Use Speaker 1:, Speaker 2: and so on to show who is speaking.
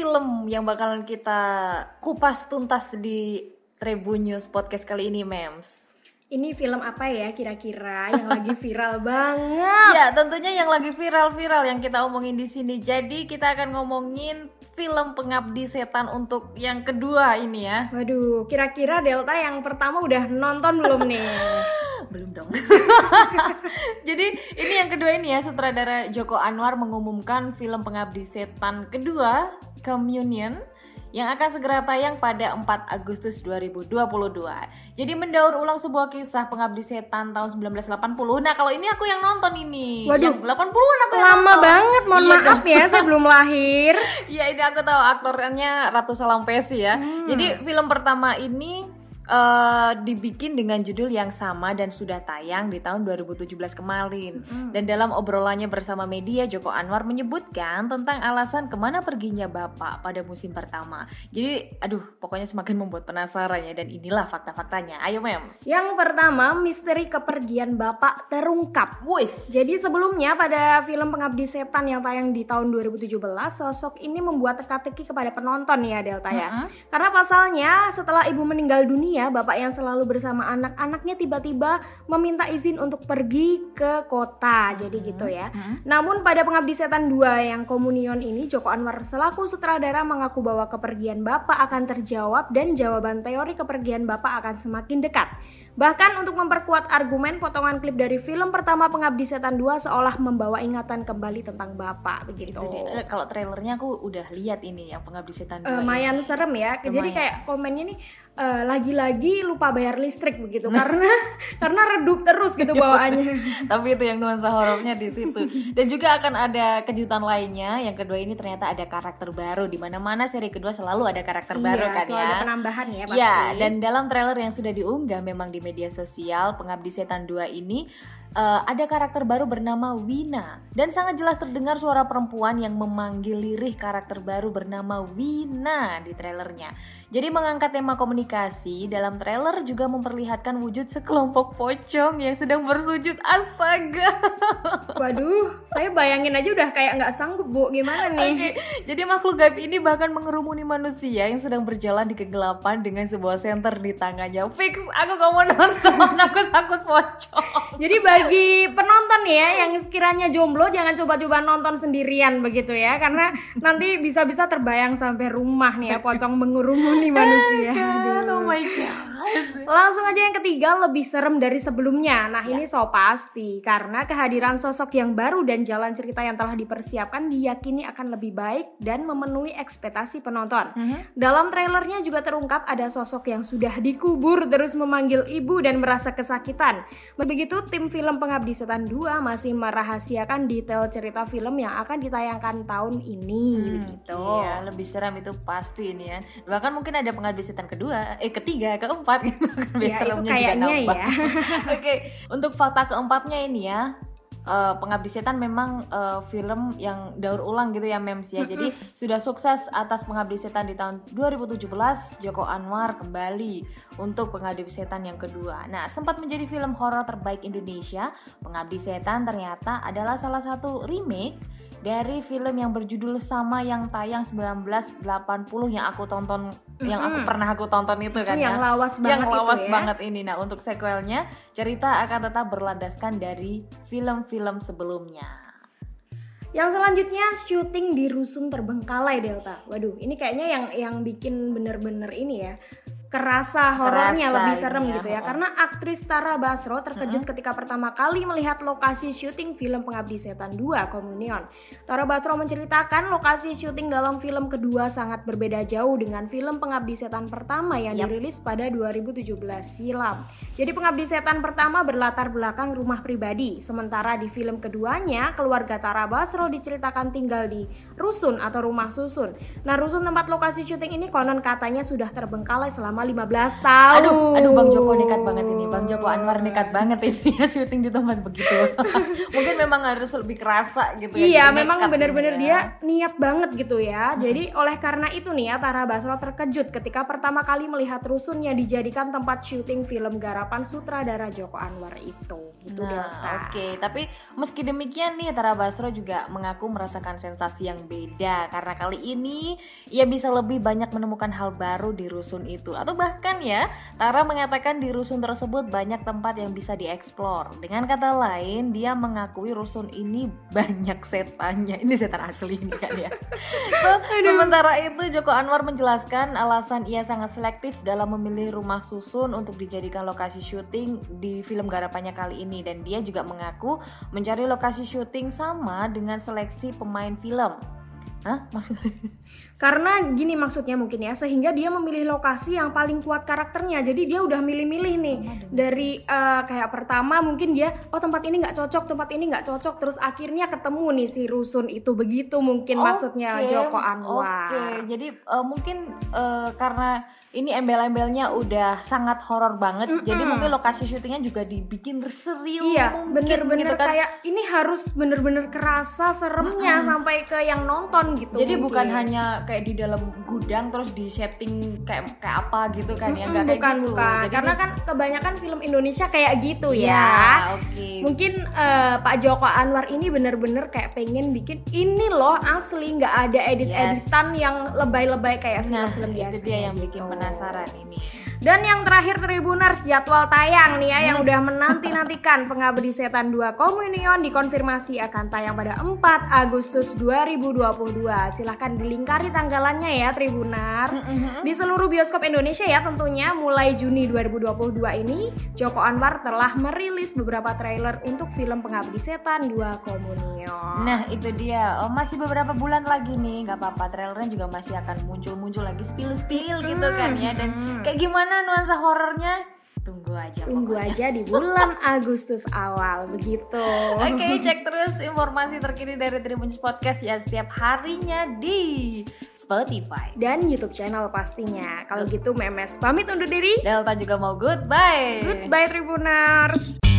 Speaker 1: film yang bakalan kita kupas tuntas di Tribun News Podcast kali ini, Mems?
Speaker 2: Ini film apa ya kira-kira yang lagi viral banget?
Speaker 1: Ya, tentunya yang lagi viral-viral yang kita omongin di sini. Jadi kita akan ngomongin film Pengabdi Setan untuk yang kedua ini ya.
Speaker 2: Waduh, kira-kira Delta yang pertama udah nonton belum nih?
Speaker 1: Belum dong. Jadi ini yang kedua ini ya, sutradara Joko Anwar mengumumkan film Pengabdi Setan kedua, Communion yang akan segera tayang pada 4 Agustus 2022. Jadi mendaur ulang sebuah kisah pengabdi setan tahun 1980. Nah, kalau ini aku yang nonton ini.
Speaker 2: Waduh.
Speaker 1: yang 80-an aku yang
Speaker 2: Lama
Speaker 1: nonton.
Speaker 2: banget, mohon
Speaker 1: Iya
Speaker 2: maaf ya, saya belum lahir.
Speaker 1: Iya, ini aku tahu aktornya Ratu Salampesi ya.
Speaker 2: Hmm.
Speaker 1: Jadi film pertama ini eh, dibikin dengan judul yang sama dan sudah tayang di tahun 2017 kemarin.
Speaker 2: Hmm.
Speaker 1: Dan dalam obrolannya bersama media, Joko Anwar menyebutkan tentang alasan ke mana perginya Bapak pada musim pertama. Jadi, aduh, pokoknya semakin membuat penasaran ya. Dan inilah fakta-faktanya. Ayo, Mems.
Speaker 2: Yang pertama, misteri kepergian Bapak terungkap.
Speaker 1: Wis.
Speaker 2: Jadi sebelumnya pada film Pengabdi Setan yang tayang di tahun 2017, sosok ini membuat teka-teki kepada penonton ya Delta ya.
Speaker 1: Mm-mm.
Speaker 2: Karena pasalnya setelah ibu meninggal dunia, bapak yang selalu bersama anak-anaknya tiba-tiba meminta izin untuk pergi ke kota. Jadi gitu ya. Namun pada Pengabdi Setan 2 yang komunion ini Joko Anwar selaku sutradara mengaku bahwa kepergian bapak akan terjawab dan jawaban teori kepergian bapak akan semakin dekat. Bahkan untuk memperkuat argumen potongan klip dari film pertama Pengabdi Setan 2 seolah membawa ingatan kembali tentang bapak begitu.
Speaker 1: Itu deh. Eh, Kalau trailernya aku udah lihat ini yang Pengabdi Setan 2
Speaker 2: Eh,
Speaker 1: ini.
Speaker 2: lumayan serem ya. Jadi
Speaker 1: Lumayan.
Speaker 2: kayak komennya nih eh, lagi-lagi lupa bayar listrik begitu karena karena redup terus gitu bawaannya.
Speaker 1: Tapi itu yang nuansa horornya di situ. Dan juga akan ada kejutan lainnya. Yang kedua ini ternyata ada karakter baru. Di mana-mana seri kedua selalu ada karakter baru
Speaker 2: Iya,
Speaker 1: kan
Speaker 2: selalu
Speaker 1: ya.
Speaker 2: ada penambahan ya pasti.
Speaker 1: Ya, dan dalam trailer yang sudah diunggah memang di media sosial Pengabdi Setan 2 ini eh, ada karakter baru bernama Wina dan sangat jelas terdengar suara perempuan yang memanggil lirih karakter baru bernama Wina di trailernya. Jadi mengangkat tema komunikasi dalam trailer juga memperlihatkan wujud sekelompok pocong yang sedang bersujud. Astaga.
Speaker 2: Waduh, saya bayangin aja udah kayak nggak sanggup bu, gimana nih?
Speaker 1: Oke, jadi makhluk gaib ini bahkan mengerumuni manusia yang sedang berjalan di kegelapan dengan sebuah senter di tangannya. Fix, aku gak mau nonton, aku takut pocong.
Speaker 2: Jadi bagi penonton ya yang sekiranya jomblo jangan coba-coba nonton sendirian begitu ya karena nanti bisa-bisa terbayang sampai rumah nih ya pocong mengurumuni manusia.
Speaker 1: Oh
Speaker 2: Aduh.
Speaker 1: my god.
Speaker 2: Langsung aja yang ketiga lebih serem dari sebelumnya. Nah ini so pasti karena kehadiran sosok yang baru dan jalan cerita yang telah dipersiapkan diyakini akan lebih baik dan memenuhi ekspektasi penonton. Dalam trailernya juga terungkap ada sosok yang sudah dikubur terus memanggil ibu dan merasa kesakitan. Begitu tim film Pengabdi Setan 2 masih merahasiakan detail cerita film yang akan ditayangkan tahun ini. Begitu.
Speaker 1: Iya, lebih seram itu pasti ini ya. Bahkan mungkin ada pengabdi setan kedua, eh ketiga, keempat gitu kan.
Speaker 2: Ya, itu kayaknya ya.
Speaker 1: Oke, untuk fakta keempatnya ini ya. eh, Pengabdi Setan memang eh, film yang daur ulang gitu ya Mems ya. Jadi sudah sukses atas Pengabdi Setan di tahun 2017 Joko Anwar kembali untuk Pengabdi Setan yang kedua. Nah, sempat menjadi film horor terbaik Indonesia. Pengabdi Setan ternyata adalah salah satu remake dari film yang berjudul sama yang tayang 1980 yang aku tonton yang aku pernah aku tonton itu kan
Speaker 2: Yang
Speaker 1: ya.
Speaker 2: lawas
Speaker 1: yang
Speaker 2: banget itu
Speaker 1: lawas
Speaker 2: ya.
Speaker 1: banget ini nah untuk sequelnya cerita akan tetap berlandaskan dari film-film sebelumnya
Speaker 2: Yang selanjutnya syuting di rusun terbengkalai Delta. Waduh, ini kayaknya yang yang bikin bener-bener ini ya kerasa horornya lebih serem
Speaker 1: ya,
Speaker 2: gitu ya karena aktris Tara Basro terkejut ketika pertama kali melihat lokasi syuting film Pengabdi Setan 2 Komunion. Tara Basro menceritakan lokasi syuting dalam film kedua sangat berbeda jauh dengan film Pengabdi Setan pertama yang
Speaker 1: Yap.
Speaker 2: dirilis pada 2017 silam. Jadi Pengabdi Setan pertama berlatar belakang rumah pribadi, sementara di film keduanya keluarga Tara Basro diceritakan tinggal di rusun atau rumah susun. Nah, rusun tempat lokasi syuting ini konon katanya sudah terbengkalai selama 15 tahun.
Speaker 1: aduh aduh Bang Joko nekat banget ini Bang Joko Anwar nekat banget ini ya syuting di tempat begitu. Mungkin memang harus lebih kerasa gitu ya.
Speaker 2: Iya, memang benar-benar
Speaker 1: ini
Speaker 2: dia
Speaker 1: ya.
Speaker 2: niat banget gitu ya. Jadi oleh karena itu nih ya Tara Basro terkejut ketika pertama kali melihat rusun yang dijadikan tempat syuting film garapan sutradara Joko Anwar itu. Gitu
Speaker 1: Nah, oke. Tapi meski demikian nih, Tara Basro juga mengaku merasakan sensasi yang beda karena kali ini ia bisa lebih banyak menemukan hal baru di rusun itu. Atau bahkan ya, Tara mengatakan di rusun tersebut banyak tempat yang bisa dieksplor. Dengan kata lain, dia mengakui rusun ini banyak setannya. Ini setan asli ini kan ya. So, sementara itu Joko Anwar menjelaskan alasan ia sangat selektif dalam memilih rumah susun untuk dijadikan lokasi syuting di film garapannya kali ini dan dia juga mengaku mencari lokasi syuting sama dengan seleksi pemain film. Hah? Maksudnya?
Speaker 2: Karena gini maksudnya mungkin ya, sehingga dia memilih lokasi yang paling kuat karakternya. Jadi dia udah milih-milih nih dari eh, kayak pertama mungkin dia oh tempat ini nggak cocok, tempat ini nggak cocok, terus akhirnya ketemu nih si rusun itu begitu mungkin maksudnya
Speaker 1: Oke,
Speaker 2: Joko Anwar.
Speaker 1: Oke, jadi eh, mungkin eh, karena ini embel-embelnya udah sangat horor banget, jadi mungkin lokasi syutingnya juga dibikin serius
Speaker 2: Iya,
Speaker 1: mungkin
Speaker 2: bener-bener
Speaker 1: gitu kan.
Speaker 2: kayak ini harus bener-bener kerasa seremnya sampai ke yang nonton gitu.
Speaker 1: Jadi bukan
Speaker 2: mungkin.
Speaker 1: hanya kayak di dalam gudang terus di setting kayak kayak apa gitu kan ya,
Speaker 2: Mm-mm,
Speaker 1: nggak kayak
Speaker 2: bukan
Speaker 1: gitu.
Speaker 2: bukan.
Speaker 1: Jadi
Speaker 2: Karena kan kebanyakan film Indonesia kayak gitu
Speaker 1: Iya,
Speaker 2: ya.
Speaker 1: oke.
Speaker 2: Mungkin eh, Pak Joko Anwar ini bener-bener kayak pengen bikin ini loh asli nggak ada edit-editan yang lebay-lebay kayak
Speaker 1: Nah,
Speaker 2: film-film biasa.
Speaker 1: itu dia yang bikin penasaran ini.
Speaker 2: Dan yang terakhir Tribuners jadwal tayang nih ya yang
Speaker 1: Hmm.
Speaker 2: udah menanti-nantikan Pengabdi Setan 2 Komunion dikonfirmasi akan tayang pada 4 Agustus 2022. Silahkan dilingkari tanggalannya ya Tribuners.
Speaker 1: Hmm,
Speaker 2: Di seluruh bioskop Indonesia ya tentunya mulai Juni 2022 ini Joko Anwar telah merilis beberapa trailer untuk film Pengabdi Setan 2 Komunion.
Speaker 1: Nah itu dia oh, masih beberapa bulan lagi nih nggak apa-apa trailernya juga masih akan muncul-muncul lagi spill-spill gitu kan ya dan kayak gimana nuansa horornya tunggu aja
Speaker 2: Tunggu
Speaker 1: pokoknya.
Speaker 2: aja di bulan Agustus awal begitu.
Speaker 1: Oke, cek terus informasi terkini dari Tribun Podcast ya setiap harinya di Spotify.
Speaker 2: dan YouTube channel pastinya. Kalau gitu Memes pamit undur diri.
Speaker 1: Delta juga mau goodbye.
Speaker 2: Goodbye Tribuners.